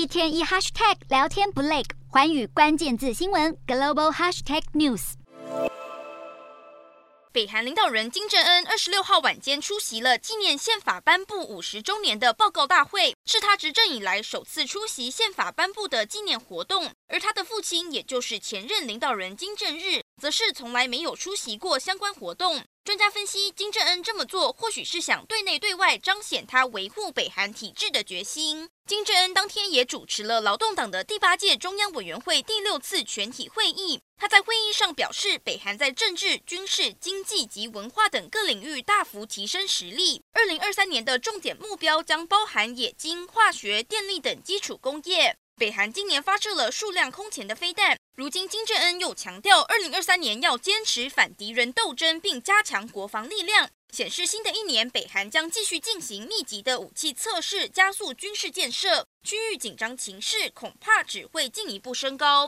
一天一 hashtag 聊天不累，环宇关键字新闻 global hashtag news。北韩领导人金正恩二十六号晚间出席了纪念宪法颁布五十周年的报告大会，是他执政以来首次出席宪法颁布的纪念活动。而他的父亲，也就是前任领导人金正日，则是从来没有出席过相关活动。专家分析，金正恩这么做，或许是想对内对外彰显他维护北韩体制的决心。金正恩当天也主持了劳动党的第八届中央委员会第六次全体会议。他在会议上表示，北韩在政治、军事、经济及文化等各领域大幅提升实力。二零二三年的重点目标将包含冶金、化学、电力等基础工业。北韩今年发射了数量空前的飞弹。如今，金正恩又强调，二零二三年要坚持反敌人斗争，并加强国防力量，显示新的一年北韩将继续进行密集的武器测试，加速军事建设。区域紧张情势恐怕只会进一步升高。